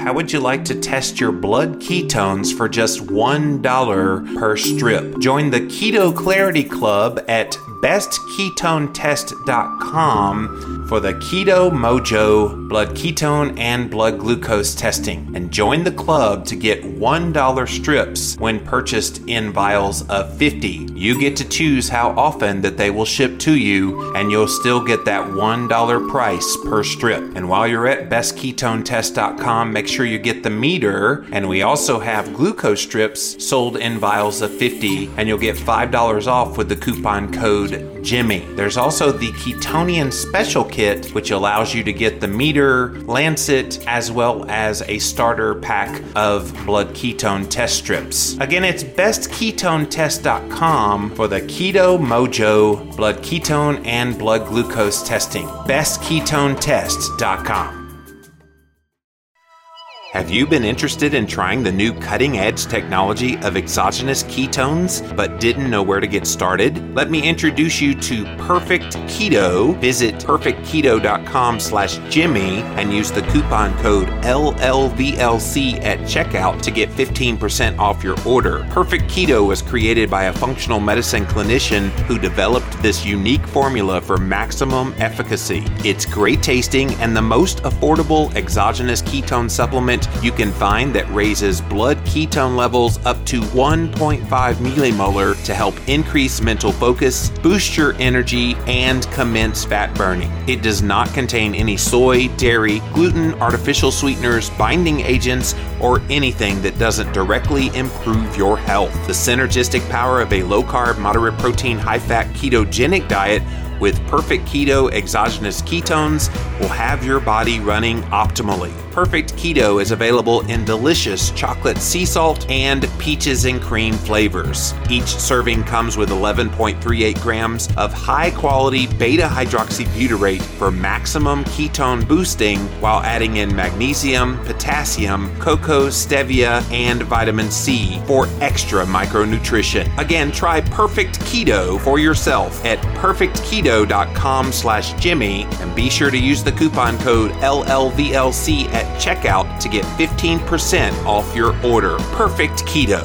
How would you like to test your blood ketones for just $1 per strip? Join the Keto Clarity Club at bestketonetest.com for the Keto Mojo blood ketone and blood glucose testing. And join the club to get $1 strips when purchased in vials of 50. You get to choose how often that they will ship to you, and you'll still get that $1 price per strip. And while you're at bestketonetest.com, make sure you get the meter. And we also have glucose strips sold in vials of 50, and you'll get $5 off with the coupon code Jimmy. There's also the Ketonian Special Kit, which allows you to get the meter, lancet, as well as a starter pack of blood ketone test strips. Again, it's bestketonetest.com for the Keto Mojo blood ketone and blood glucose testing. Bestketonetest.com. Have you been interested in trying the new cutting edge technology of exogenous ketones but didn't know where to get started? Let me introduce you to Perfect Keto. Visit perfectketo.com slash Jimmy and use the coupon code LLVLC at checkout to get 15% off your order. Perfect Keto was created by a functional medicine clinician who developed this unique formula for maximum efficacy. It's great tasting and the most affordable exogenous ketone supplement you can find that raises blood ketone levels up to 1.5 millimolar to help increase mental focus, boost your energy, and commence fat burning. It does not contain any soy, dairy, gluten, artificial sweeteners, binding agents, or anything that doesn't directly improve your health. The synergistic power of a low carb, moderate protein, high fat ketogenic diet with perfect keto exogenous ketones will have your body running optimally. Perfect Keto is available in delicious chocolate sea salt and peaches and cream flavors. Each serving comes with 11.38 grams of high quality beta hydroxybutyrate for maximum ketone boosting while adding in magnesium, potassium, cocoa, stevia, and vitamin C for extra micronutrition. Again, try Perfect Keto for yourself at perfectketo.com slash Jimmy and be sure to use the coupon code LLVLC at checkout to get 15% off your order. Perfect Keto.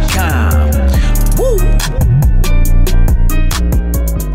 Woo!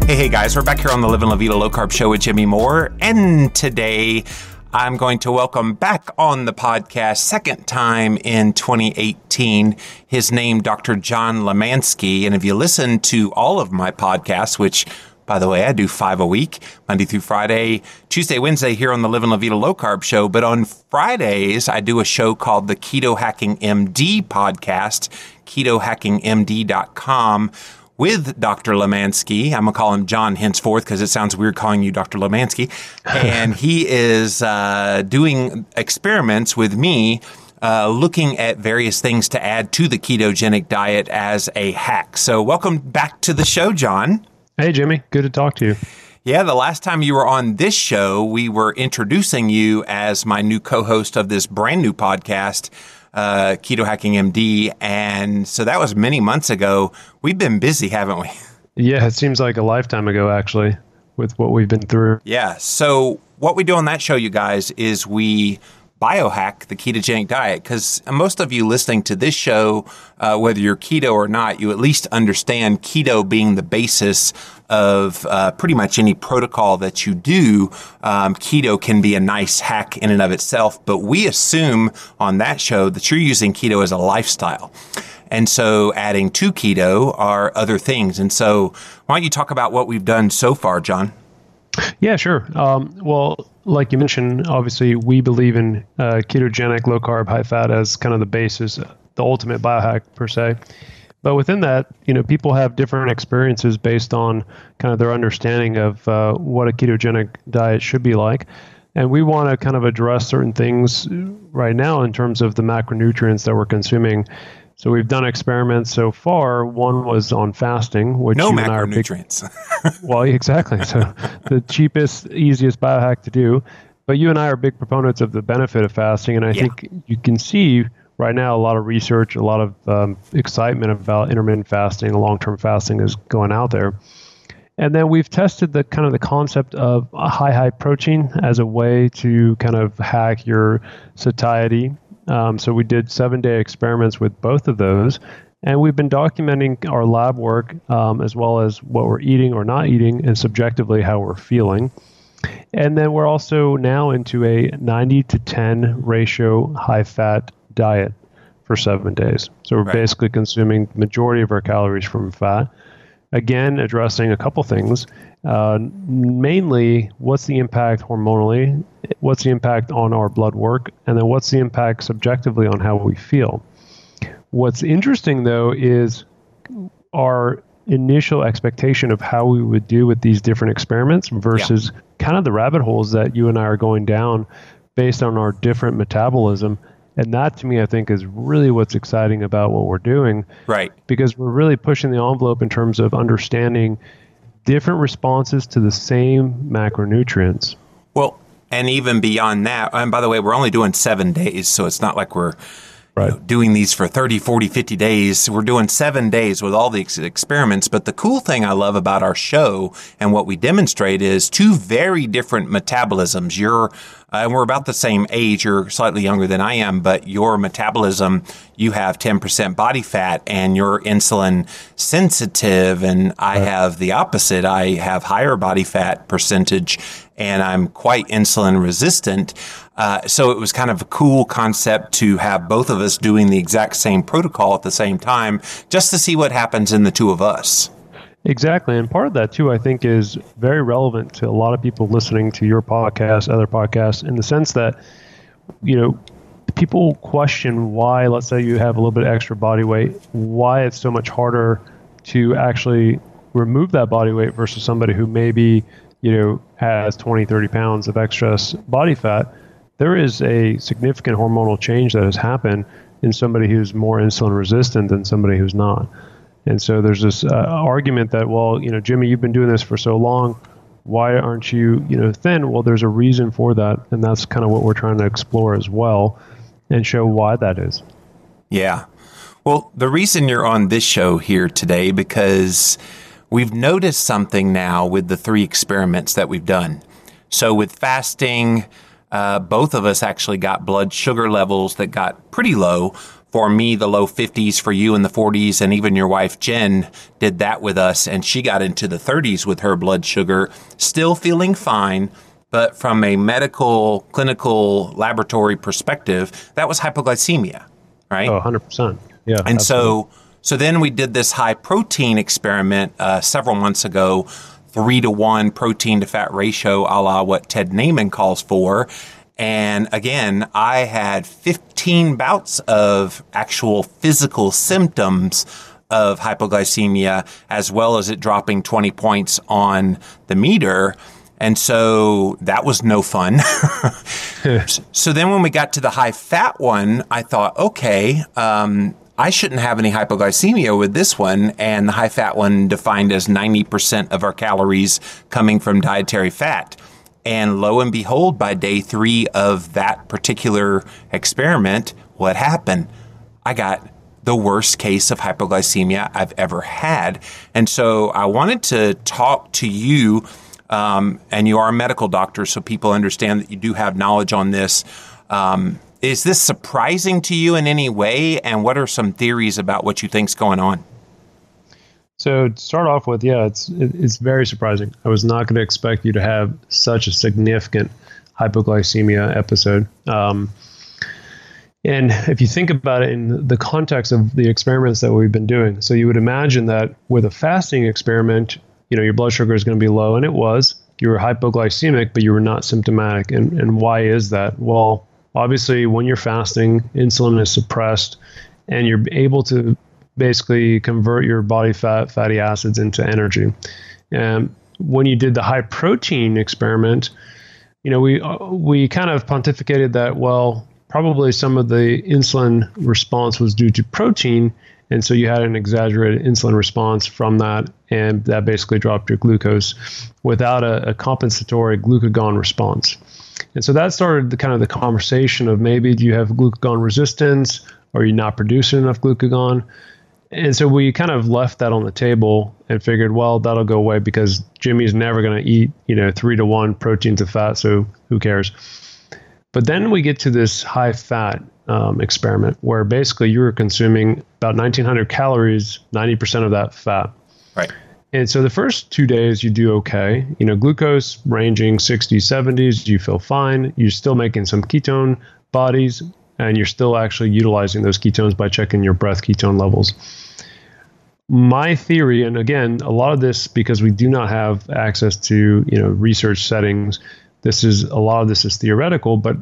Hey, hey guys, we're back here on the Living La Vida Low Carb Show with Jimmy Moore, and today I'm going to welcome back on the podcast, second time in 2018, his name, Dr. John Limansky. And if you listen to all of my podcasts, which by the way, I do five a week, Monday through Friday, Tuesday, Wednesday here on the Living La Vida Low Carb Show. But on Fridays, I do a show called the Keto Hacking MD podcast, ketohackingmd.com with Dr. Limansky. I'm going to call him John henceforth because it sounds weird calling you Dr. Limansky. and he is uh, doing experiments with me. Uh, looking at various things to add to the ketogenic diet as a hack. So, welcome back to the show, John. Hey, Jimmy. Good to talk to you. Yeah, the last time you were on this show, we were introducing you as my new co host of this brand new podcast, uh, Keto Hacking MD. And so that was many months ago. We've been busy, haven't we? Yeah, it seems like a lifetime ago, actually, with what we've been through. Yeah. So, what we do on that show, you guys, is we biohack the ketogenic diet because most of you listening to this show, uh, whether you're keto or not, you at least understand keto being the basis of uh, pretty much any protocol that you do. Um, keto can be a nice hack in and of itself, but we assume on that show that you're using keto as a lifestyle. And so adding to keto are other things. And so why don't you talk about what we've done so far, John? Yeah, sure. Um, well, like you mentioned, obviously we believe in uh, ketogenic, low carb, high fat as kind of the basis, the ultimate biohack per se. But within that, you know, people have different experiences based on kind of their understanding of uh, what a ketogenic diet should be like. And we want to kind of address certain things right now in terms of the macronutrients that we're consuming. So we've done experiments so far. One was on fasting, which no macronutrients. Big, well, exactly. So the cheapest, easiest biohack to do. But you and I are big proponents of the benefit of fasting, and I yeah. think you can see right now a lot of research, a lot of um, excitement about intermittent fasting, long-term fasting is going out there. And then we've tested the kind of the concept of high high protein as a way to kind of hack your satiety. Um, so we did seven day experiments with both of those, and we've been documenting our lab work um, as well as what we're eating or not eating, and subjectively how we're feeling. And then we're also now into a 90 to 10 ratio high fat diet for seven days. So we're right. basically consuming the majority of our calories from fat. Again, addressing a couple things. Uh, mainly, what's the impact hormonally? What's the impact on our blood work? And then what's the impact subjectively on how we feel? What's interesting, though, is our initial expectation of how we would do with these different experiments versus yeah. kind of the rabbit holes that you and I are going down based on our different metabolism and that to me, I think, is really what's exciting about what we're doing. Right. Because we're really pushing the envelope in terms of understanding different responses to the same macronutrients. Well, and even beyond that, and by the way, we're only doing seven days, so it's not like we're right. doing these for 30, 40, 50 days. We're doing seven days with all these experiments. But the cool thing I love about our show and what we demonstrate is two very different metabolisms. You're uh, and we're about the same age. You're slightly younger than I am, but your metabolism, you have 10% body fat and you're insulin sensitive. And I right. have the opposite. I have higher body fat percentage and I'm quite insulin resistant. Uh, so it was kind of a cool concept to have both of us doing the exact same protocol at the same time, just to see what happens in the two of us. Exactly. And part of that, too, I think is very relevant to a lot of people listening to your podcast, other podcasts, in the sense that, you know, people question why, let's say you have a little bit of extra body weight, why it's so much harder to actually remove that body weight versus somebody who maybe, you know, has 20, 30 pounds of excess body fat there is a significant hormonal change that has happened in somebody who's more insulin resistant than somebody who's not. And so there's this uh, argument that, well, you know, Jimmy, you've been doing this for so long. Why aren't you, you know, thin? Well, there's a reason for that, and that's kind of what we're trying to explore as well, and show why that is. Yeah. Well, the reason you're on this show here today because we've noticed something now with the three experiments that we've done. So with fasting, uh, both of us actually got blood sugar levels that got pretty low. For me, the low 50s, for you in the 40s, and even your wife Jen did that with us, and she got into the 30s with her blood sugar, still feeling fine. But from a medical, clinical, laboratory perspective, that was hypoglycemia, right? Oh, 100%. Yeah. And absolutely. so, so then we did this high protein experiment uh, several months ago three to one protein to fat ratio, a la what Ted Naiman calls for. And again, I had 15 bouts of actual physical symptoms of hypoglycemia, as well as it dropping 20 points on the meter. And so that was no fun. so then when we got to the high fat one, I thought, okay, um, I shouldn't have any hypoglycemia with this one, and the high fat one defined as 90% of our calories coming from dietary fat. And lo and behold, by day three of that particular experiment, what happened? I got the worst case of hypoglycemia I've ever had. And so I wanted to talk to you, um, and you are a medical doctor, so people understand that you do have knowledge on this. Um, is this surprising to you in any way? And what are some theories about what you think's going on? So to start off with, yeah, it's it's very surprising. I was not going to expect you to have such a significant hypoglycemia episode. Um, and if you think about it in the context of the experiments that we've been doing, so you would imagine that with a fasting experiment, you know, your blood sugar is going to be low, and it was. You were hypoglycemic, but you were not symptomatic. And and why is that? Well, obviously when you're fasting insulin is suppressed and you're able to basically convert your body fat fatty acids into energy and when you did the high protein experiment you know, we uh, we kind of pontificated that well, probably some of the insulin response was due to protein, and so you had an exaggerated insulin response from that, and that basically dropped your glucose without a, a compensatory glucagon response. And so that started the kind of the conversation of maybe do you have glucagon resistance? Or are you not producing enough glucagon? And so we kind of left that on the table and figured, well, that'll go away because Jimmy's never going to eat, you know, three to one protein to fat, so who cares? But then we get to this high fat um, experiment where basically you were consuming about 1900 calories, 90% of that fat. Right. And so the first two days you do okay. You know, glucose ranging 60s, 70s, you feel fine. You're still making some ketone bodies, and you're still actually utilizing those ketones by checking your breath ketone levels. My theory, and again, a lot of this because we do not have access to you know research settings. This is a lot of this is theoretical, but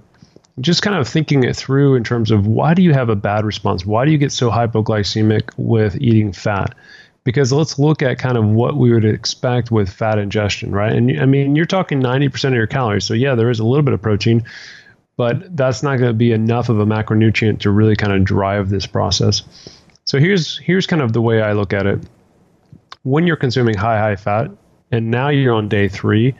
just kind of thinking it through in terms of why do you have a bad response? Why do you get so hypoglycemic with eating fat? Because let's look at kind of what we would expect with fat ingestion, right? And I mean, you're talking 90% of your calories. So, yeah, there is a little bit of protein, but that's not going to be enough of a macronutrient to really kind of drive this process. So here's here's kind of the way I look at it. When you're consuming high high fat, and now you're on day three,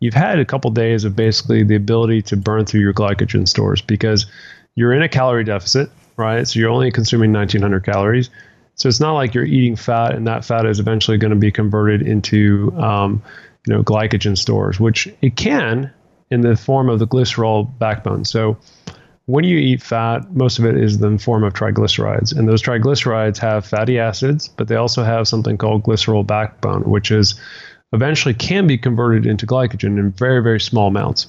you've had a couple days of basically the ability to burn through your glycogen stores because you're in a calorie deficit, right? So you're only consuming 1900 calories. So it's not like you're eating fat and that fat is eventually going to be converted into um, you know glycogen stores, which it can in the form of the glycerol backbone. So when you eat fat, most of it is in the form of triglycerides. And those triglycerides have fatty acids, but they also have something called glycerol backbone, which is eventually can be converted into glycogen in very, very small amounts.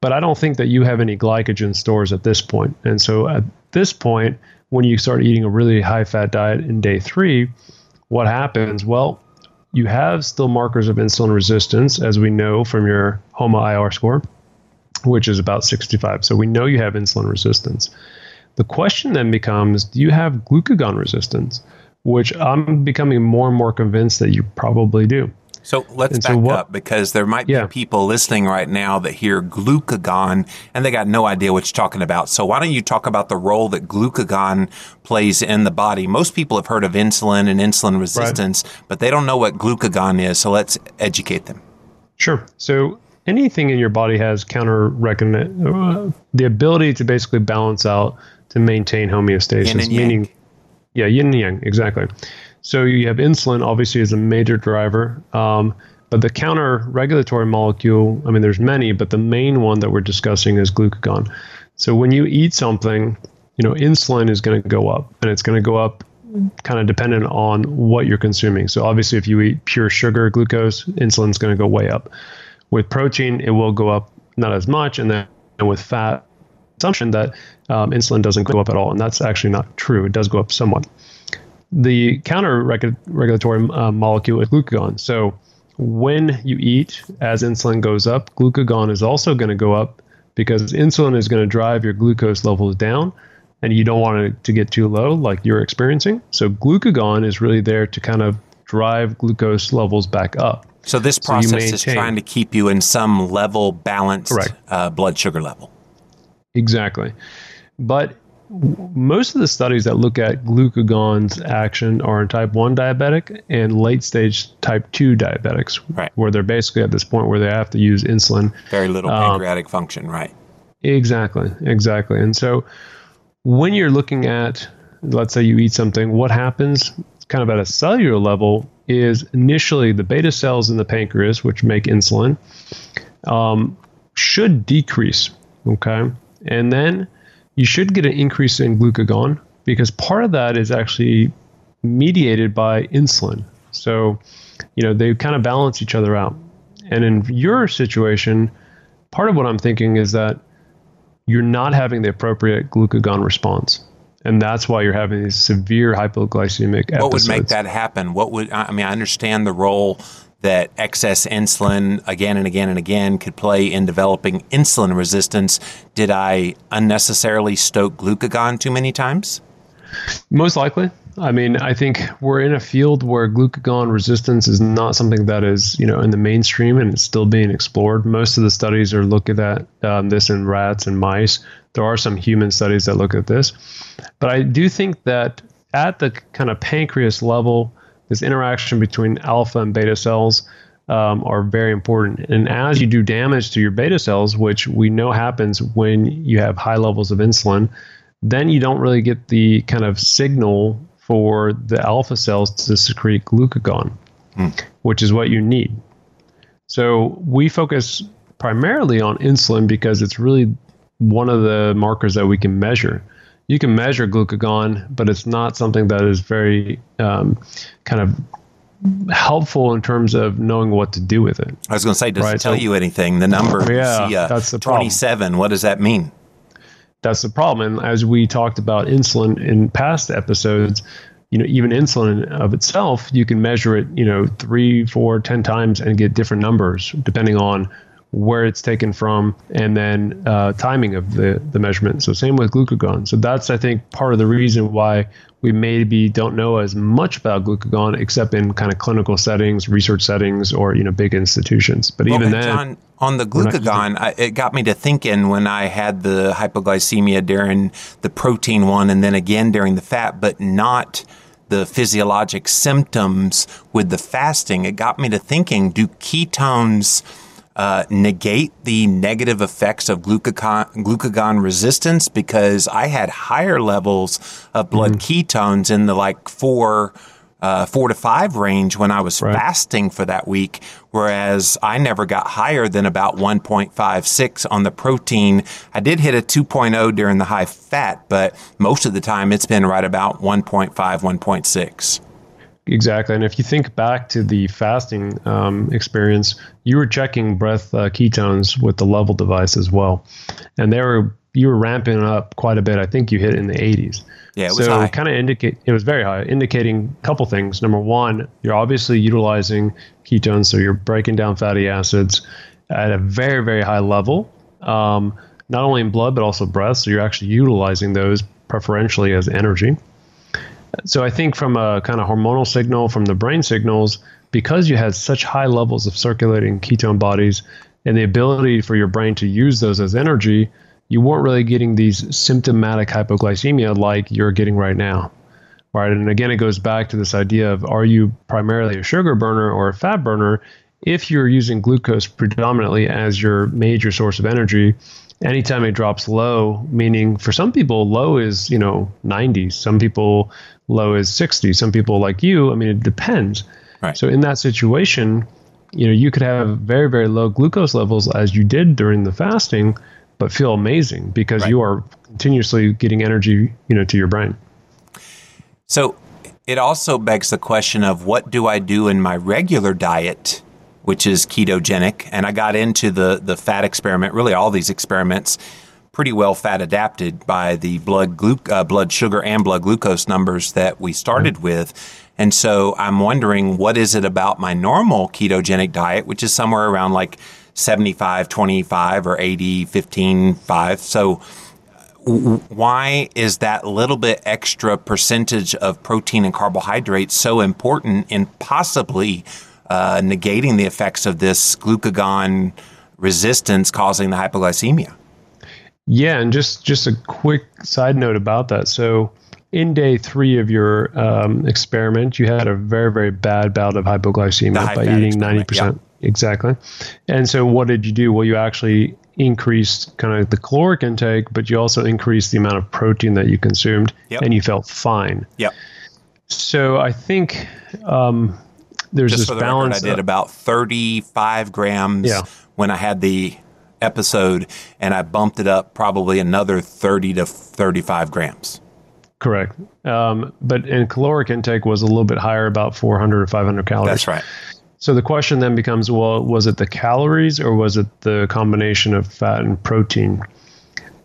But I don't think that you have any glycogen stores at this point. And so at this point, when you start eating a really high fat diet in day three, what happens? Well, you have still markers of insulin resistance, as we know from your HOMA IR score, which is about 65. So we know you have insulin resistance. The question then becomes do you have glucagon resistance? Which I'm becoming more and more convinced that you probably do. So let's and back so what, up because there might be yeah. people listening right now that hear glucagon and they got no idea what you're talking about. So why don't you talk about the role that glucagon plays in the body? Most people have heard of insulin and insulin resistance, right. but they don't know what glucagon is. So let's educate them. Sure. So anything in your body has counter uh, the ability to basically balance out to maintain homeostasis, meaning yeah, yin and yang, exactly. So you have insulin, obviously, as a major driver. Um, but the counter regulatory molecule, I mean, there's many, but the main one that we're discussing is glucagon. So when you eat something, you know, insulin is going to go up, and it's going to go up kind of dependent on what you're consuming. So obviously, if you eat pure sugar, glucose, insulin is going to go way up. With protein, it will go up not as much, and then with fat, assumption that um, insulin doesn't go up at all, and that's actually not true. It does go up somewhat the counter regulatory uh, molecule is glucagon. So when you eat, as insulin goes up, glucagon is also going to go up because insulin is going to drive your glucose levels down and you don't want it to get too low like you're experiencing. So glucagon is really there to kind of drive glucose levels back up. So this process so is trying to keep you in some level balanced uh, blood sugar level. Exactly. But most of the studies that look at glucagon's action are in type 1 diabetic and late stage type 2 diabetics, right. where they're basically at this point where they have to use insulin. Very little um, pancreatic um, function, right? Exactly, exactly. And so when you're looking at, let's say you eat something, what happens kind of at a cellular level is initially the beta cells in the pancreas, which make insulin, um, should decrease. Okay. And then you should get an increase in glucagon because part of that is actually mediated by insulin. So, you know, they kind of balance each other out. And in your situation, part of what I'm thinking is that you're not having the appropriate glucagon response. And that's why you're having these severe hypoglycemic episodes. What would make that happen? What would I mean? I understand the role that excess insulin again and again and again could play in developing insulin resistance. Did I unnecessarily stoke glucagon too many times? Most likely. I mean, I think we're in a field where glucagon resistance is not something that is, you know, in the mainstream and it's still being explored. Most of the studies are looking at um, this in rats and mice. There are some human studies that look at this, but I do think that at the kind of pancreas level, this interaction between alpha and beta cells um, are very important. And as you do damage to your beta cells, which we know happens when you have high levels of insulin, then you don't really get the kind of signal for the alpha cells to secrete glucagon, mm. which is what you need. So we focus primarily on insulin because it's really one of the markers that we can measure. You can measure glucagon, but it's not something that is very um, kind of helpful in terms of knowing what to do with it. I was going to say, does right? it tell so, you anything? The number, yeah, see, uh, that's the 27. Problem. What does that mean? That's the problem. And as we talked about insulin in past episodes, you know, even insulin of itself, you can measure it, you know, three, four, ten times and get different numbers depending on where it's taken from, and then uh, timing of the, the measurement. So same with glucagon. So that's I think part of the reason why we maybe don't know as much about glucagon, except in kind of clinical settings, research settings, or you know big institutions. But well, even then, John, on the glucagon, I, it got me to thinking when I had the hypoglycemia during the protein one, and then again during the fat, but not the physiologic symptoms with the fasting. It got me to thinking: Do ketones uh, negate the negative effects of glucagon, glucagon resistance because I had higher levels of blood mm-hmm. ketones in the like four, uh, four to five range when I was right. fasting for that week, whereas I never got higher than about 1.56 on the protein. I did hit a 2.0 during the high fat, but most of the time it's been right about 1.5, 1.6. Exactly. And if you think back to the fasting um, experience, you were checking breath uh, ketones with the LEVL device as well. And they were you were ramping up quite a bit. I think you hit in the 80s. Yeah, it was so kind of indicate it was very high, indicating a couple things. Number one, you're obviously utilizing ketones, so you're breaking down fatty acids at a very very high level, um, not only in blood but also breath. So you're actually utilizing those preferentially as energy. So I think from a kind of hormonal signal from the brain signals, because you had such high levels of circulating ketone bodies and the ability for your brain to use those as energy, you weren't really getting these symptomatic hypoglycemia like you're getting right now. Right. And again, it goes back to this idea of are you primarily a sugar burner or a fat burner? If you're using glucose predominantly as your major source of energy, anytime it drops low, meaning for some people, low is, you know, 90. Some people, low is 60. Some people like you, I mean, it depends. Right. So in that situation, you know, you could have very, very low glucose levels as you did during the fasting, but feel amazing because right. you are continuously getting energy, you know, to your brain. So it also begs the question of what do I do in my regular diet which is ketogenic. And I got into the, the fat experiment, really all these experiments, pretty well fat adapted by the blood, glu- uh, blood sugar and blood glucose numbers that we started mm-hmm. with. And so I'm wondering what is it about my normal ketogenic diet, which is somewhere around like 75, 25 or 80, 15, 5. So why is that little bit extra percentage of protein and carbohydrates so important in possibly uh, negating the effects of this glucagon resistance causing the hypoglycemia. Yeah, and just just a quick side note about that. So, in day three of your um, experiment, you had a very very bad bout of hypoglycemia by eating ninety percent. Exactly. And so, what did you do? Well, you actually increased kind of the caloric intake, but you also increased the amount of protein that you consumed, yep. and you felt fine. Yep. So I think um, there's Just this for the balance. Record, I did about 35 grams yeah. when I had the episode, and I bumped it up probably another 30 to 35 grams. Correct. Um, but in caloric intake was a little bit higher, about 400 or 500 calories. That's right. So the question then becomes, well, was it the calories or was it the combination of fat and protein?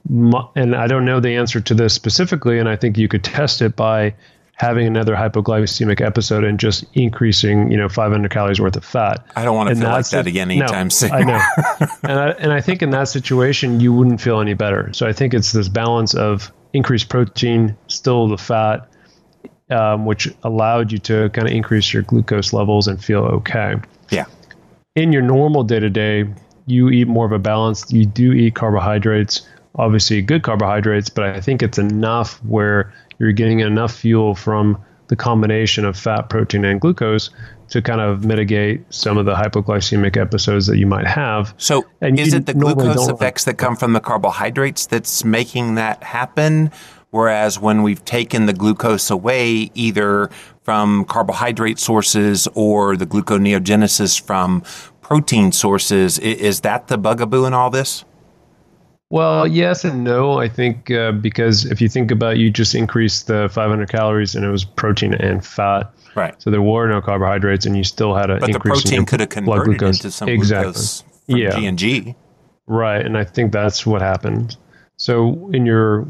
And I don't know the answer to this specifically, and I think you could test it by having another hypoglycemic episode and just increasing, you know, 500 calories worth of fat. I don't want to and feel like that again anytime no, soon. I know. and, I, and I think in that situation, you wouldn't feel any better. So I think it's this balance of increased protein, still the fat, um, which allowed you to kind of increase your glucose levels and feel okay. Yeah. In your normal day to day, you eat more of a balance. You do eat carbohydrates, obviously good carbohydrates, but I think it's enough where you're getting enough fuel from the combination of fat, protein, and glucose to kind of mitigate some of the hypoglycemic episodes that you might have. So, And is it the glucose effects that come from the carbohydrates that's making that happen? Whereas when we've taken the glucose away, either from carbohydrate sources or the gluconeogenesis from protein sources, is that the bugaboo in all this? Well, yes and no. I think uh, because if you think about, you just increased the 500 calories and it was protein and fat. Right. So there were no carbohydrates, and you still had an But the protein could have converted glucose. into some exactly. glucose from Yeah. G and G. Right, and I think that's what happened. So in your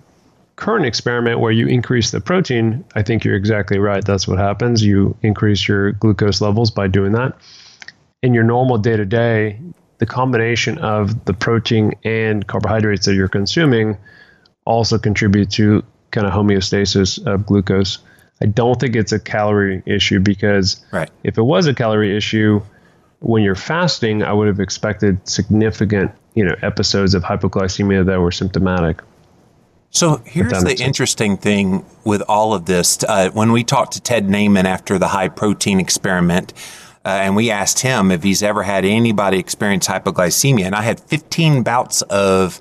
current experiment where you increase the protein, I think you're exactly right. That's what happens. You increase your glucose levels by doing that. In your normal day to day, the combination of the protein and carbohydrates that you're consuming also contribute to kind of homeostasis of glucose. I don't think it's a calorie issue because Right. if it was a calorie issue, when you're fasting, I would have expected significant, you know, episodes of hypoglycemia that were symptomatic. So here's the sense. interesting thing with all of this. Uh, when we talked to Ted Naiman after the high protein experiment, uh, and we asked him if he's ever had anybody experience hypoglycemia, and I had 15 bouts of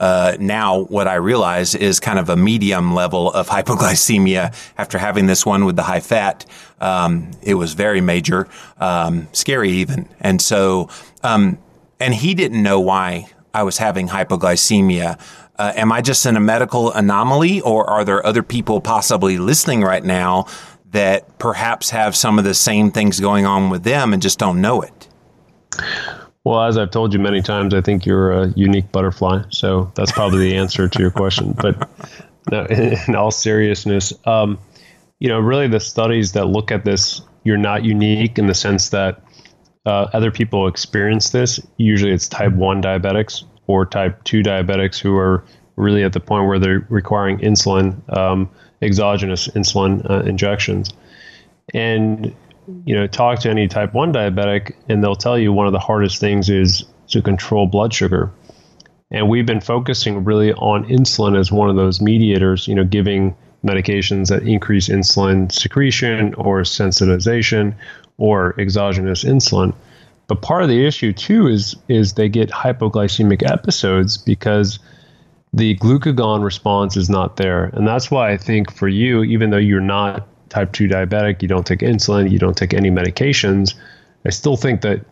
uh, now what I realize is kind of a medium level of hypoglycemia after having this one with the high fat. Um, it was very major, um, scary even. And so, um, and he didn't know why I was having hypoglycemia. Uh, am I just in a medical anomaly, or are there other people possibly listening right now that perhaps have some of the same things going on with them and just don't know it? Well, as I've told you many times, I think you're a unique butterfly. So that's probably the answer to your question. But no, in all seriousness, um, you know, really the studies that look at this, you're not unique in the sense that uh, other people experience this. Usually it's type 1 diabetics or type 2 diabetics who are really at the point where they're requiring insulin, um, exogenous insulin uh, injections. And you know, talk to any type 1 diabetic, and they'll tell you one of the hardest things is to control blood sugar. And we've been focusing really on insulin as one of those mediators, you know, giving medications that increase insulin secretion or sensitization or exogenous insulin. But part of the issue too is is they get hypoglycemic episodes because the glucagon response is not there. And that's why I think for you, even though you're not type 2 diabetic, you don't take insulin, you don't take any medications, I still think that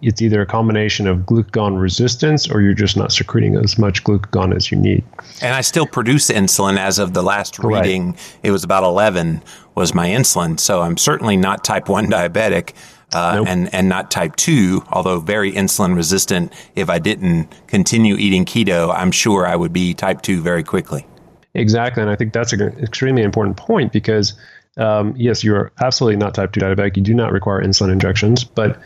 it's either a combination of glucagon resistance or you're just not secreting as much glucagon as you need. And I still produce insulin as of the last Right. reading. It was about 11 was my insulin. So I'm certainly not type 1 diabetic. Uh, Nope. and, and not type 2, although very insulin resistant. If I didn't continue eating keto, I'm sure I would be type 2 very quickly. Exactly. And I think that's an extremely important point because, um, yes, you're absolutely not type 2 diabetic. You do not require insulin injections. But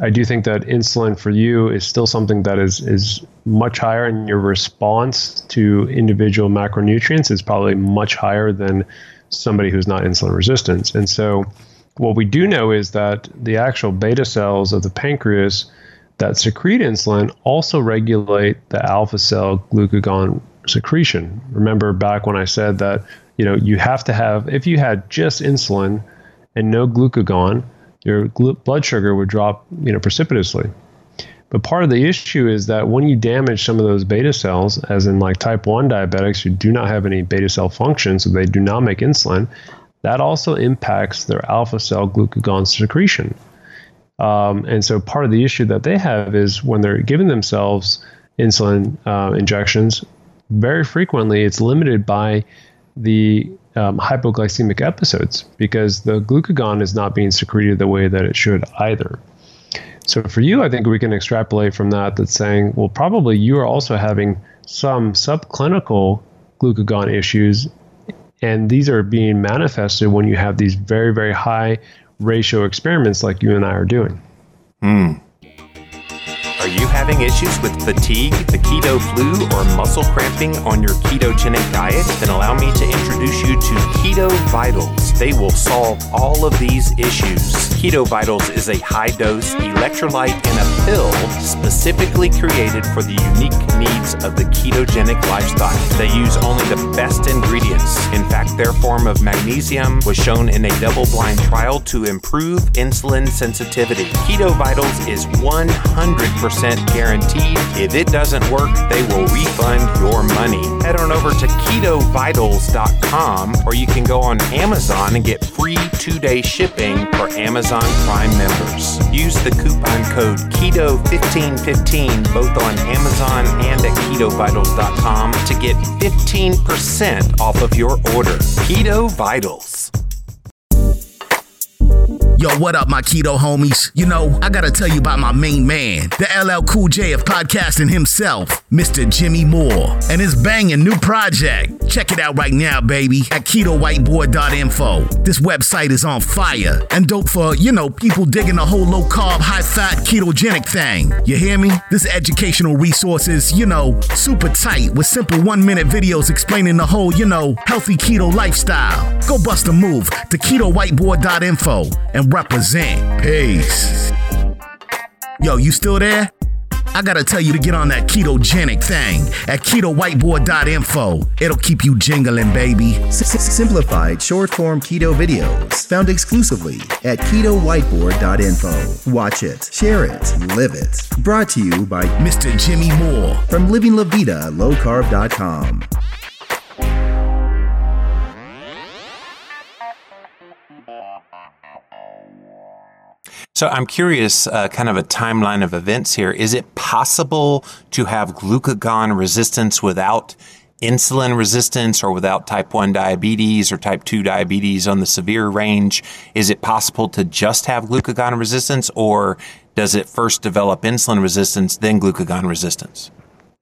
I do think that insulin for you is still something that is, is much higher, and your response to individual macronutrients is probably much higher than somebody who's not insulin resistant. And so, what we do know is that the actual beta cells of the pancreas that secrete insulin also regulate the alpha cell glucagon secretion. Remember back when I said that, you know, you have to have if you had just insulin and no glucagon, your glu- blood sugar would drop, you know, precipitously. But part of the issue is that when you damage some of those beta cells, as in like type 1 diabetics who do not have any beta cell function, so they do not make insulin, that also impacts their alpha cell glucagon secretion. Um, and so part of the issue that they have is when they're giving themselves insulin uh, injections, very frequently it's limited by the um, hypoglycemic episodes because the glucagon is not being secreted the way that it should either. So for you, I think we can extrapolate from that that's saying, well, probably you are also having some subclinical glucagon issues, and these are being manifested when you have these very, very high ratio experiments like you and I are doing. Hmm. Are you? Having issues with fatigue, the keto flu, or muscle cramping on your ketogenic diet? Then allow me to introduce you to Keto Vitals. They will solve all of these issues. Keto Vitals is a high dose electrolyte in a pill specifically created for the unique needs of the ketogenic lifestyle. They use only the best ingredients. In fact, their form of magnesium was shown in a double blind trial to improve insulin sensitivity. Keto Vitals is 100% guaranteed. If it doesn't work, they will refund your money. Head on over to ketovitals.com or you can go on Amazon and get free two day shipping for Amazon Prime members. Use the coupon code KETO1515 both on Amazon and at ketovitals.com to get 15% off of your order. Keto Vitals. Yo, what up, my keto homies? You know, I gotta tell you about my main man, the LL Cool J of podcasting himself, Mr. Jimmy Moore, and his banging new project. Check it out right now, baby, at ketowhiteboard.info. This website is on fire and dope for, you know, people digging the whole low carb, high fat, ketogenic thing. You hear me? This educational resource is, you know, super tight with simple one minute videos explaining the whole, you know, healthy keto lifestyle. Go bust a move to ketowhiteboard.info and represent. Peace. Yo, you still there? I gotta tell you to get on that ketogenic thing at ketowhiteboard.info. It'll keep you jingling, baby. Simplified short form keto videos found exclusively at ketowhiteboard.info. Watch it, share it, live it. Brought to you by Mr. Jimmy Moore from Living So I'm curious, uh, kind of a timeline of events here. Is it possible to have glucagon resistance without insulin resistance or without type 1 diabetes or type 2 diabetes on the severe range? Is it possible to just have glucagon resistance or does it first develop insulin resistance, then glucagon resistance?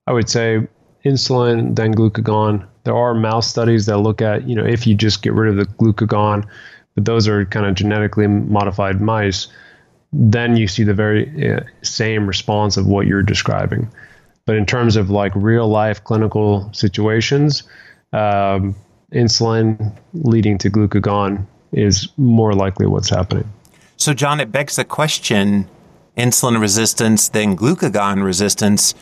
I would say insulin, then glucagon. There are mouse studies that look at, you know, if you just get rid of the glucagon, but those are kind of genetically modified mice then you see the very uh, same response of what you're describing. But in terms of like real life clinical situations, um, insulin leading to glucagon is more likely what's happening. So, John, it begs the question insulin resistance, then glucagon resistance.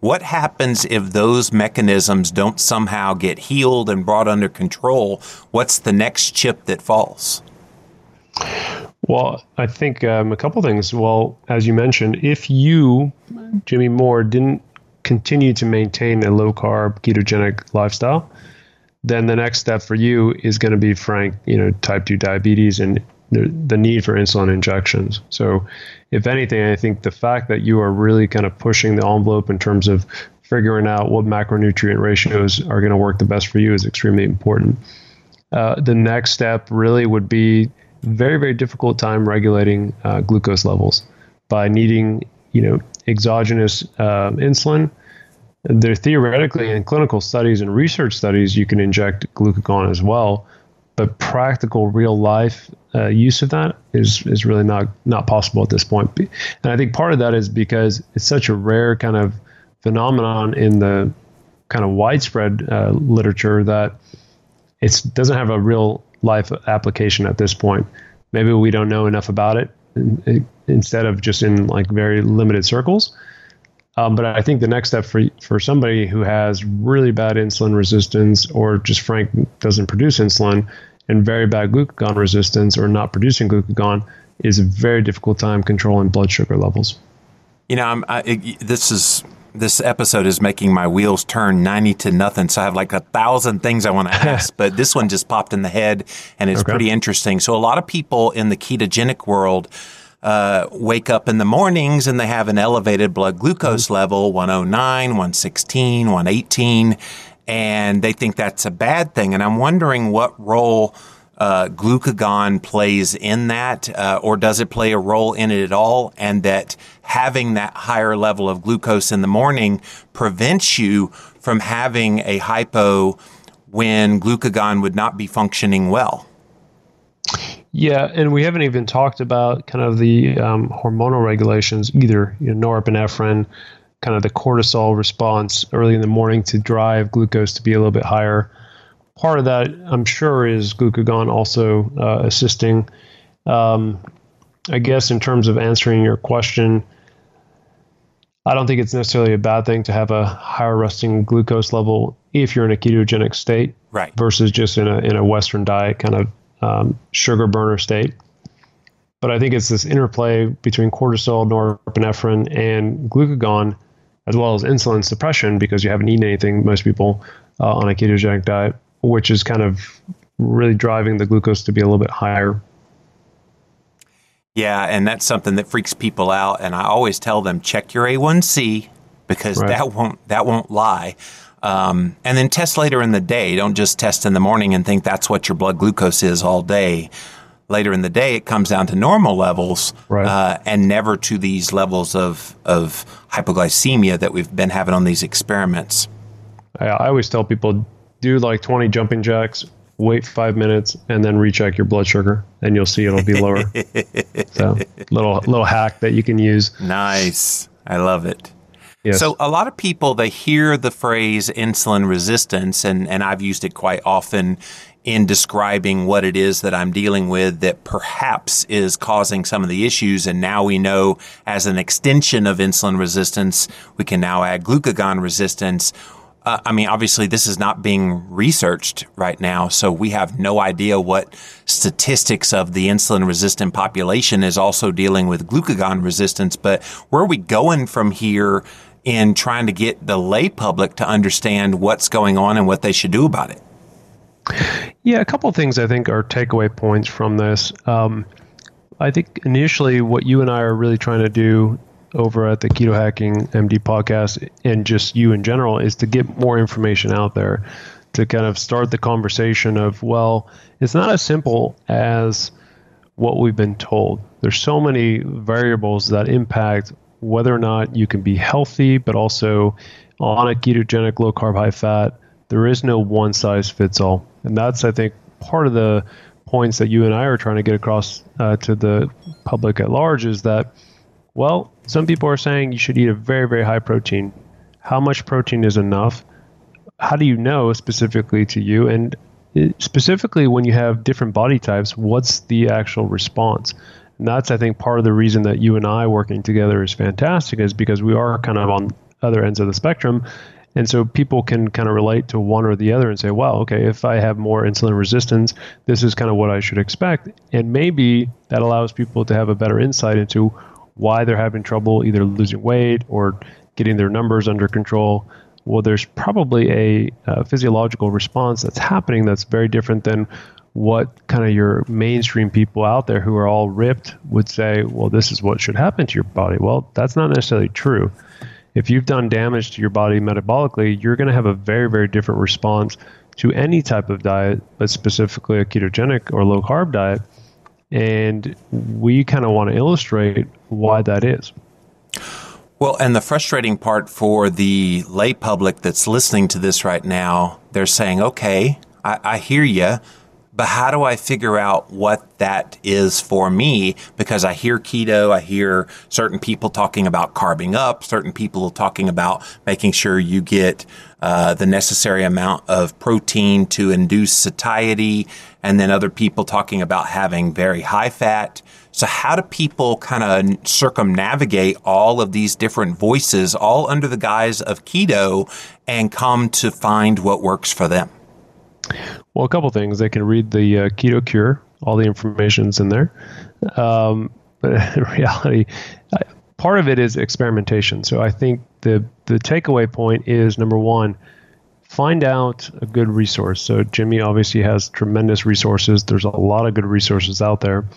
What happens if those mechanisms don't somehow get healed and brought under control? What's the next chip that falls? Well, I think um, a couple things. Well, as you mentioned, if you, Jimmy Moore, didn't continue to maintain a low carb ketogenic lifestyle, then the next step for you is going to be frank, you know, type 2 diabetes and the, the need for insulin injections. So, if anything, I think the fact that you are really kind of pushing the envelope in terms of figuring out what macronutrient ratios are going to work the best for you is extremely important. Uh, the next step really would be very very difficult time regulating uh, glucose levels by needing you know exogenous uh, insulin. There theoretically in clinical studies and research studies you can inject glucagon as well, but practical real life uh, use of that is is really not not possible at this point. And I think part of that is because it's such a rare kind of phenomenon in the kind of widespread uh, literature that it doesn't have a real life application at this point. Maybe we don't know enough about it instead of just in like very limited circles. Um, but I think the next step for for somebody who has really bad insulin resistance or just frank doesn't produce insulin and very bad glucagon resistance or not producing glucagon is a very difficult time controlling blood sugar levels. You know, I, this is this episode is making my wheels turn 90 to nothing. So I have like a thousand things I want to ask, but this one just popped in the head and it's okay. pretty interesting. So a lot of people in the ketogenic world, uh, wake up in the mornings and they have an elevated blood glucose mm-hmm. level 109, 116, 118, and they think that's a bad thing. And I'm wondering what role uh, glucagon plays in that, uh, or does it play a role in it at all? And that having that higher level of glucose in the morning prevents you from having a hypo when glucagon would not be functioning well. Yeah, and we haven't even talked about kind of the um, hormonal regulations either. You know, norepinephrine, kind of the cortisol response early in the morning to drive glucose to be a little bit higher. Part of that, I'm sure, is glucagon also uh, assisting. Um, I guess in terms of answering your question, I don't think it's necessarily a bad thing to have a higher resting glucose level if you're in a ketogenic state, right? Versus just in a in a Western diet kind of um, sugar burner state. But I think it's this interplay between cortisol, norepinephrine, and glucagon, as well as insulin suppression, because you haven't eaten anything, most people, uh, on a ketogenic diet, which is kind of really driving the glucose to be a little bit higher. Yeah, and that's something that freaks people out. And I always tell them check your A1C because right. that won't that won't lie. Um, and then test later in the day. Don't just test in the morning and think that's what your blood glucose is all day later in the day, it comes down to normal levels right. uh, and never to these levels of, of hypoglycemia that we've been having on these experiments. I, I always tell people do like 20 jumping jacks, wait five minutes, and then recheck your blood sugar, and you'll see it'll be lower. so, little little hack that you can use. Nice, I love it. Yes. So a lot of people they hear the phrase insulin resistance and and I've used it quite often in describing what it is that I'm dealing with that perhaps is causing some of the issues. And now we know as an extension of insulin resistance, we can now add glucagon resistance. Uh, I mean, obviously, this is not being researched right now, so we have no idea what statistics of the insulin resistant population is also dealing with glucagon resistance. But where are we going from here in trying to get the lay public to understand what's going on and what they should do about it? Yeah, a couple of things I think are takeaway points from this. Um, I think initially what you and I are really trying to do over at the Keto Hacking MD podcast and just you in general is to get more information out there to kind of start the conversation of, well, it's not as simple as what we've been told. There's so many variables that impact whether or not you can be healthy, but also on a ketogenic, low carb, high fat. There is no one size fits all. And that's, I think, part of the points that you and I are trying to get across uh, to the public at large is that, well, some people are saying you should eat a very, very high protein. How much protein is enough? How do you know specifically to you? And uh, specifically when you have different body types, what's the actual response? And that's, I think, part of the reason that you and I working together is fantastic, is because we are kind of on other ends of the spectrum and so people can kind of relate to one or the other and say, well, okay, if I have more insulin resistance, this is kind of what I should expect. And maybe that allows people to have a better insight into why they're having trouble either losing weight or getting their numbers under control. Well, there's probably a, a physiological response that's happening that's very different than what kind of your mainstream people out there who are all ripped would say, well, this is what should happen to your body. Well, that's not necessarily true if you've done damage to your body metabolically, you're going to have a very, very different response to any type of diet, but specifically a ketogenic or low carb diet. And we kind of want to illustrate why that is. Well, and the frustrating part for the lay public that's listening to this right now, they're saying, okay, I, I hear you, but how do I figure out what that is for me? Because I hear keto, I hear certain people talking about carbing up, certain people talking about making sure you get uh, the necessary amount of protein to induce satiety, and then other people talking about having very high fat. So, how do people kind of circumnavigate all of these different voices, all under the guise of keto, and come to find what works for them? Well, a couple things. They can read the uh, Keto Cure. All the information's in there. Um, but in reality, part of it is experimentation. So I think the the takeaway point is number one, find out a good resource. So Jimmy obviously has tremendous resources. There's a lot of good resources out there,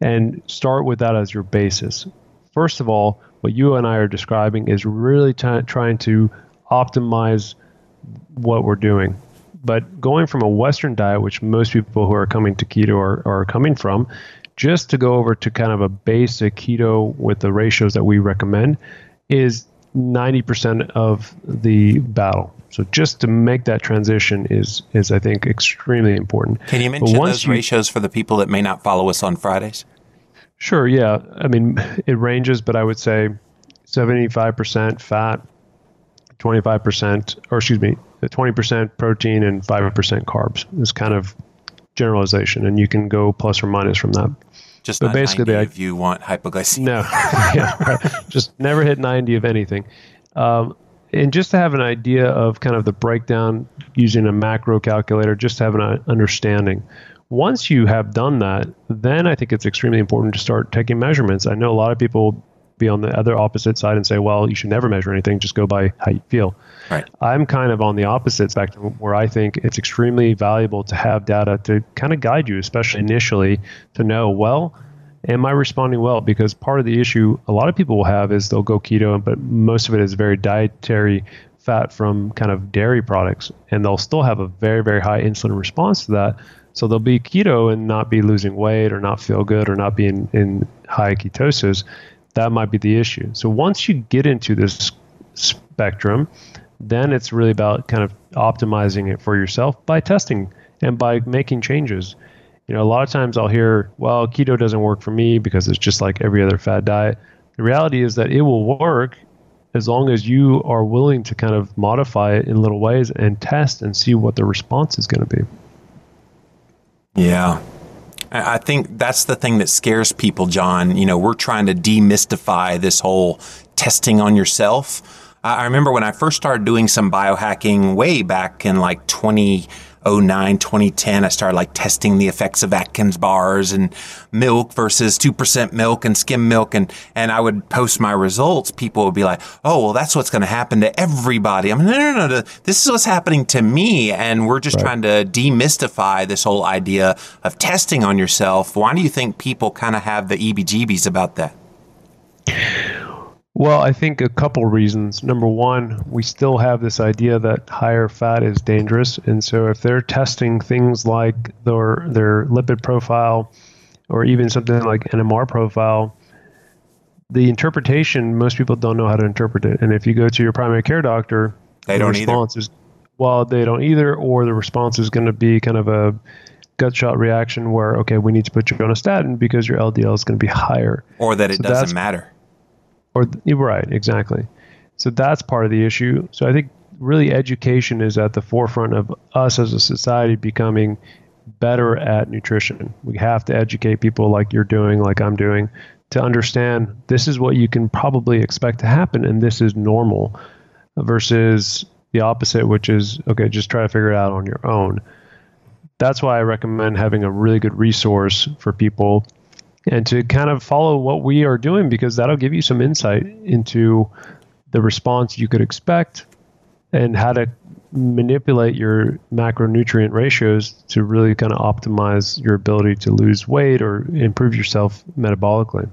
and start with that as your basis. First of all, what you and I are describing is really t- trying to optimize what we're doing. But going from a Western diet, which most people who are coming to keto are, are coming from, just to go over to kind of a basic keto with the ratios that we recommend is 90% of the battle. So just to make that transition is is I think extremely important. Can you mention those you, ratios for the people that may not follow us on Fridays? Sure, yeah. I mean, it ranges, but I would say 75% fat, 25%, or excuse me, 20% protein and 5% carbs is kind of generalization. And you can go plus or minus from that. Just but basically, if you want hypoglycemia. No, yeah, right. just never hit 90 of anything. Um, and just to have an idea of kind of the breakdown using a macro calculator, just to have an understanding. Once you have done that, then I think it's extremely important to start taking measurements. I know a lot of people be on the other opposite side and say, well, you should never measure anything, just go by how you feel. Right. I'm kind of on the opposite spectrum where I think it's extremely valuable to have data to kind of guide you, especially initially, to know, well, am I responding well? Because part of the issue a lot of people will have is they'll go keto, but most of it is very dietary fat from kind of dairy products, and they'll still have a very, very high insulin response to that. So they'll be keto and not be losing weight or not feel good or not be in, in high ketosis. That might be the issue. So once you get into this spectrum, then it's really about kind of optimizing it for yourself by testing and by making changes. You know, a lot of times I'll hear, well, keto doesn't work for me because it's just like every other fad diet. The reality is that it will work as long as you are willing to kind of modify it in little ways and test and see what the response is going to be. Yeah. I think that's the thing that scares people, John. You know, we're trying to demystify this whole testing on yourself I remember when I first started doing some biohacking way back in like 2009, 2010, I started like testing the effects of Atkins bars and milk versus 2% milk and skim milk. And, and I would post my results. People would be like, Oh, well, that's what's going to happen to everybody. I'm like, no, no, no, This is what's happening to me. And we're just right. trying to demystify this whole idea of testing on yourself. Why do you think people kind of have the EBGBs about that? Well, I think a couple reasons. Number one, we still have this idea that higher fat is dangerous, and so if they're testing things like their their lipid profile, or even something like NMR profile, the interpretation most people don't know how to interpret it. And if you go to your primary care doctor, they the don't response either. Is, well, they don't either, or the response is going to be kind of a gut shot reaction where okay, we need to put you on a statin because your LDL is going to be higher, or that it so doesn't matter or right, exactly. So that's part of the issue. So I think really education is at the forefront of us as a society becoming better at nutrition. We have to educate people like you're doing, like I'm doing, to understand this is what you can probably expect to happen and this is normal versus the opposite, which is okay, just try to figure it out on your own. That's why I recommend having a really good resource for people and to kind of follow what we are doing because that'll give you some insight into the response you could expect and how to manipulate your macronutrient ratios to really kind of optimize your ability to lose weight or improve yourself metabolically.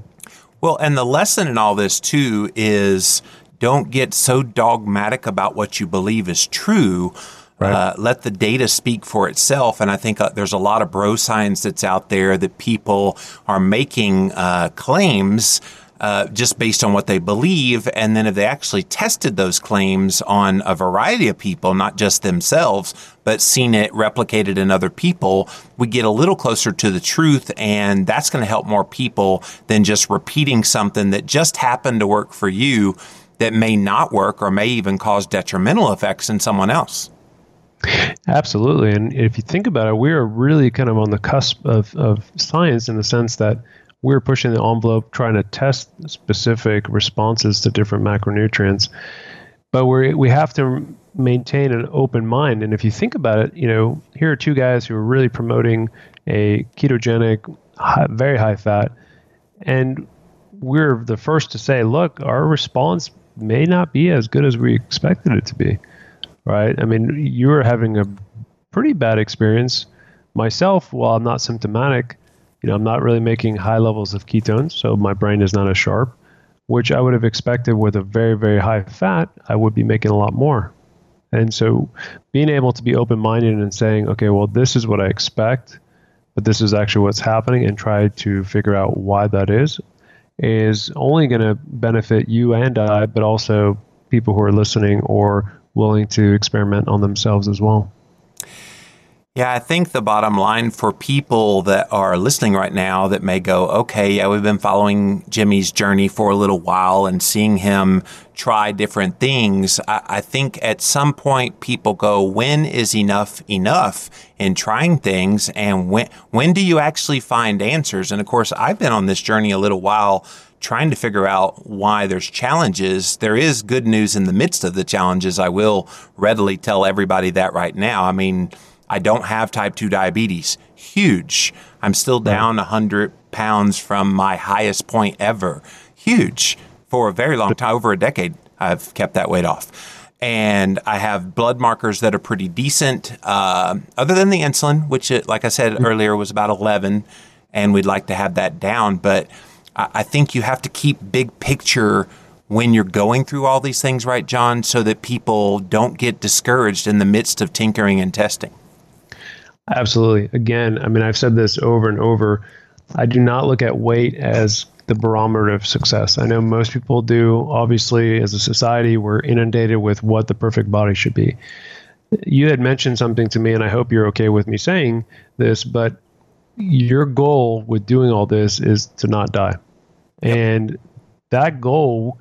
Well, and the lesson in all this too is don't get so dogmatic about what you believe is true Right. Uh, let the data speak for itself. And I think uh, there's a lot of bro science that's out there that people are making uh, claims uh, just based on what they believe. And then if they actually tested those claims on a variety of people, not just themselves, but seen it replicated in other people, we get a little closer to the truth. And that's going to help more people than just repeating something that just happened to work for you that may not work or may even cause detrimental effects in someone else. Absolutely. And if you think about it, we are really kind of on the cusp of, of science in the sense that we're pushing the envelope trying to test specific responses to different macronutrients. But we we have to maintain an open mind. And if you think about it, you know, here are two guys who are really promoting a ketogenic, high, very high fat, and we're the first to say, look, our response may not be as good as we expected it to be right? I mean, you were having a pretty bad experience. Myself, while I'm not symptomatic, you know, I'm not really making high levels of ketones, so my brain is not as sharp, which I would have expected with a very, very high fat, I would be making a lot more. And so being able to be open minded and saying, okay, well, this is what I expect, but this is actually what's happening, and try to figure out why that is, is only going to benefit you and I, but also people who are listening or willing to experiment on themselves as well. Yeah, I think the bottom line for people that are listening right now that may go, okay, yeah, we've been following Jimmy's journey for a little while and seeing him try different things. I, I think at some point people go, when is enough enough in trying things? And when, when do you actually find answers? And of course, I've been on this journey a little while trying to figure out why there's challenges. There is good news in the midst of the challenges. I will readily tell everybody that right now. I mean, I don't have type 2 diabetes. Huge. I'm still down 100 pounds from my highest point ever. Huge. For a very long time, over a decade, I've kept that weight off. And I have blood markers that are pretty decent, uh, other than the insulin, which, like I said mm-hmm. earlier, was about 11. And we'd like to have that down. But I, think you have to keep big picture when you're going through all these things, right, John, so that people don't get discouraged in the midst of tinkering and testing. Absolutely. Again, I mean, I've said this over and over. I do not look at weight as the barometer of success. I know most people do. Obviously, as a society, we're inundated with what the perfect body should be. You had mentioned something to me, and I hope you're okay with me saying this, but your goal with doing all this is to not die. And that goal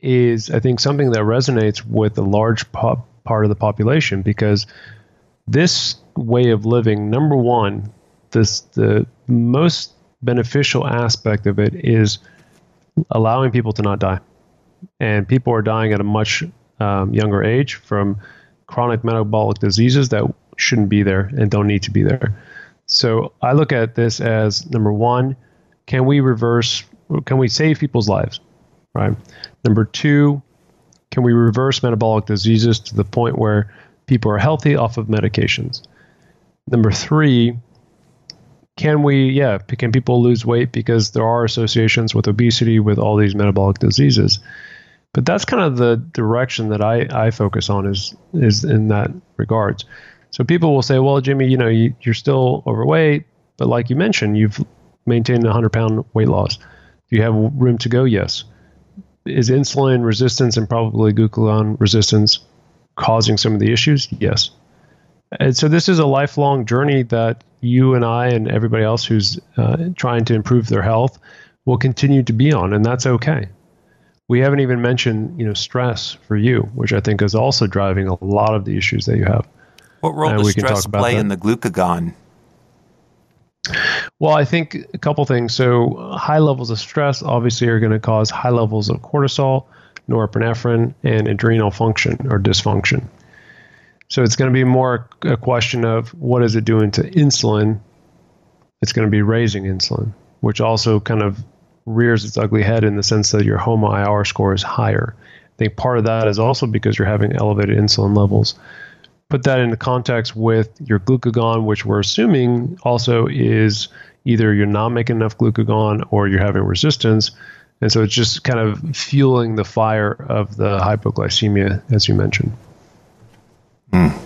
is, I think, something that resonates with a large part of the population because this way of living, number one, this the most beneficial aspect of it is allowing people to not die, and people are dying at a much um, younger age from chronic metabolic diseases that shouldn't be there and don't need to be there. So I look at this as number one, can we reverse? Can we save people's lives? Right. Number two, can we reverse metabolic diseases to the point where people are healthy off of medications? Number three, can we, yeah, can people lose weight because there are associations with obesity with all these metabolic diseases? But that's kind of the direction that I, I focus on is is in that regards. So people will say, well, Jimmy, you know, you, you're still overweight, but like you mentioned, you've maintained a 100 pound weight loss. Do you have room to go? Yes. Is insulin resistance and probably glucagon resistance causing some of the issues? Yes. And so this is a lifelong journey that you and I and everybody else who's uh, trying to improve their health will continue to be on, and that's okay. We haven't even mentioned, you know, stress for you, which I think is also driving a lot of the issues that you have. What role does stress play that. in the glucagon? Well, I think a couple things. So, high levels of stress obviously are going to cause high levels of cortisol, norepinephrine, and adrenal function or dysfunction. So it's going to be more a question of what is it doing to insulin? It's going to be raising insulin, which also kind of rears its ugly head in the sense that your HOMA-IR score is higher. I think part of that is also because you're having elevated insulin levels. Put that into context with your glucagon, which we're assuming also is either you're not making enough glucagon or you're having resistance. And so it's just kind of fueling the fire of the hypoglycemia, as you mentioned. Mm.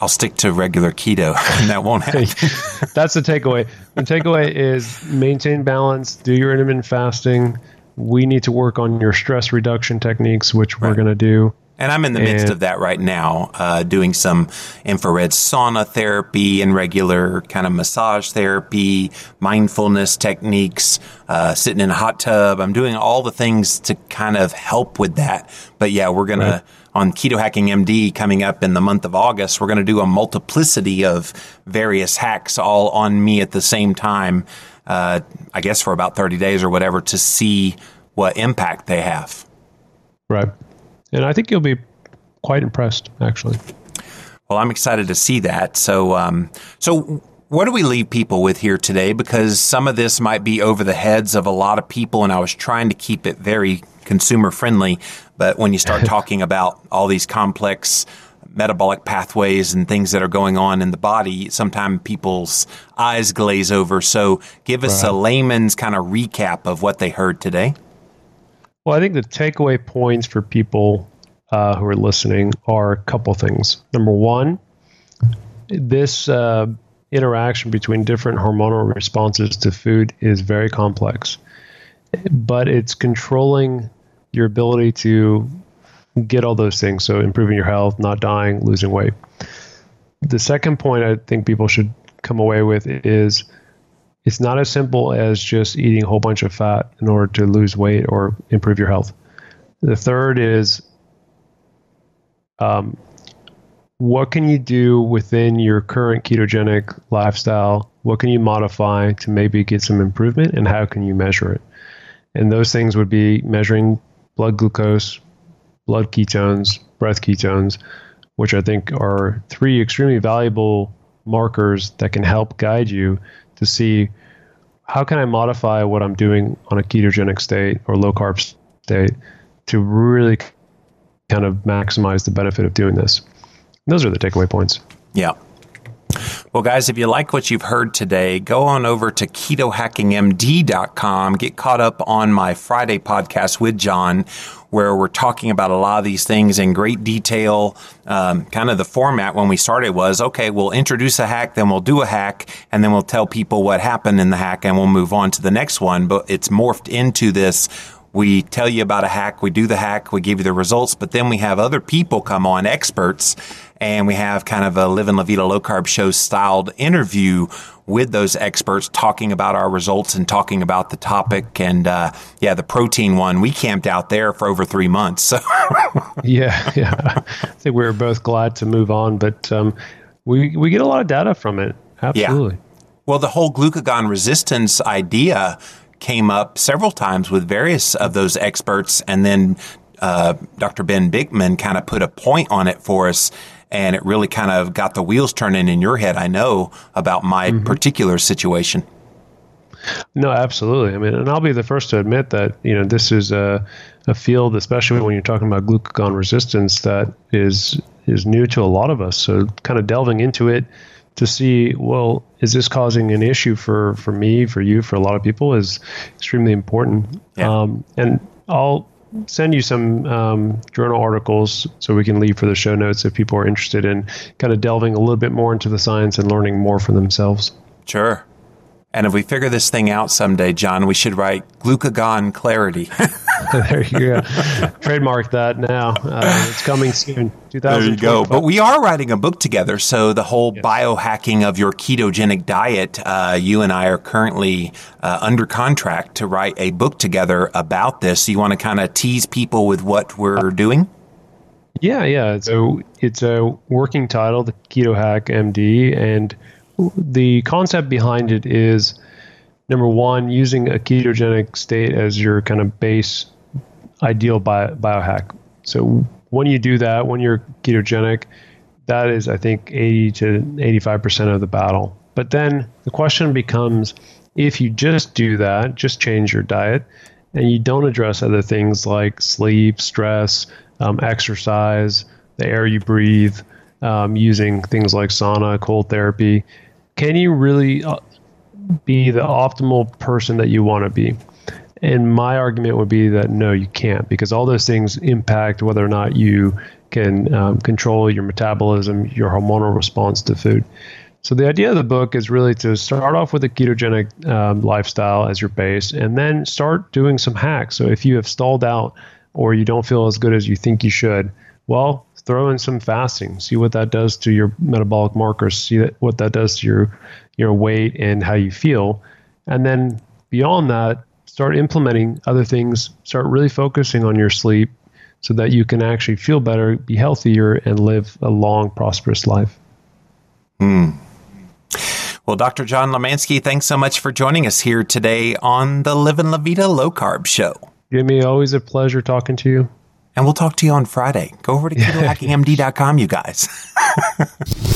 I'll stick to regular keto, and that won't happen. That's the takeaway. The takeaway is maintain balance, do your intermittent fasting. We need to work on your stress reduction techniques, which we're going to do. And I'm in the midst of that right now, uh, doing some infrared sauna therapy and regular kind of massage therapy, mindfulness techniques, uh, sitting in a hot tub. I'm doing all the things to kind of help with that. But yeah, we're going right. to on Keto Hacking MD coming up in the month of August, we're going to do a multiplicity of various hacks all on me at the same time, uh, I guess for about 30 days or whatever, to see what impact they have. Right. And I think you'll be quite impressed, actually. Well, I'm excited to see that. So, um, so what do we leave people with here today? Because some of this might be over the heads of a lot of people, and I was trying to keep it very consumer friendly. But when you start talking about all these complex metabolic pathways and things that are going on in the body, sometimes people's eyes glaze over. So give us right. a layman's kind of recap of what they heard today. Well, I think the takeaway points for people uh, who are listening are a couple things. Number one, this uh, interaction between different hormonal responses to food is very complex, but it's controlling your ability to get all those things. So improving your health, not dying, losing weight. the second point I think people should come away with is it's not as simple as just eating a whole bunch of fat in order to lose weight or improve your health. The third is um, what can you do within your current ketogenic lifestyle? What can you modify to maybe get some improvement, and how can you measure it? And those things would be measuring blood glucose, blood ketones, breath ketones, which I think are three extremely valuable markers that can help guide you to see how can I modify what I'm doing on a ketogenic state or low carb state to really kind of maximize the benefit of doing this. Those are the takeaway points. Yeah. Well, guys, if you like what you've heard today, go on over to ketohackingmd.com. Get caught up on my Friday podcast with John, where we're talking about a lot of these things in great detail. Um, kind of the format when we started was okay, we'll introduce a hack, then we'll do a hack, and then we'll tell people what happened in the hack, and we'll move on to the next one. But it's morphed into this we tell you about a hack, we do the hack, we give you the results, but then we have other people come on, experts, and we have kind of a Living La Vida Low Carb Show styled interview with those experts talking about our results and talking about the topic. And uh, yeah, the protein one, we camped out there for over three months. So yeah, yeah, I think we were both glad to move on, but um, we we get a lot of data from it. Absolutely. Yeah. Well, the whole glucagon resistance idea came up several times with various of those experts, and then uh, Dr. Ben Bikman kind of put a point on it for us, and it really kind of got the wheels turning in your head. I know about my mm-hmm. particular situation. No, absolutely. I mean, and I'll be the first to admit that you know this is a a field, especially when you're talking about glucagon resistance, that is is new to a lot of us. So, kind of delving into it to see, well, is this causing an issue for, for me, for you, for a lot of people is extremely important. Yeah. Um, and I'll send you some um, journal articles so we can leave for the show notes if people are interested in kind of delving a little bit more into the science and learning more for themselves. Sure. And if we figure this thing out someday, John, we should write glucagon clarity. there you go. Trademark that now. Uh, it's coming soon. There you go. But we are writing a book together. So the whole yes. biohacking of your ketogenic diet, uh, you and I are currently uh, under contract to write a book together about this. So you want to kind of tease people with what we're doing? Yeah, yeah. So it's a working title, the Keto Hack MD, and the concept behind it is number one, using a ketogenic state as your kind of base ideal bio, biohack. So when you do that, when you're ketogenic, that is, I think, 80 to 85% of the battle. But then the question becomes if you just do that, just change your diet, and you don't address other things like sleep, stress, um, exercise, the air you breathe, um, using things like sauna, cold therapy, can you really uh, be the optimal person that you want to be? And my argument would be that no, you can't, because all those things impact whether or not you can um, control your metabolism, your hormonal response to food. So the idea of the book is really to start off with a ketogenic um, lifestyle as your base, and then start doing some hacks. So if you have stalled out or you don't feel as good as you think you should, well, throw in some fasting. See what that does to your metabolic markers. See that, what that does to your your weight and how you feel. And then beyond that, start implementing other things. Start really focusing on your sleep so that you can actually feel better, be healthier, and live a long, prosperous life. Hmm. Well, Dr. John Limansky, thanks so much for joining us here today on the Living La Vida Low Carb Show. Jimmy, always a pleasure talking to you. And we'll talk to you on Friday. Go over to ketohackingmd.com, you guys.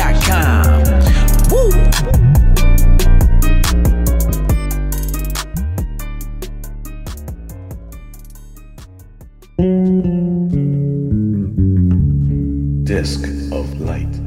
Woo! disc of light.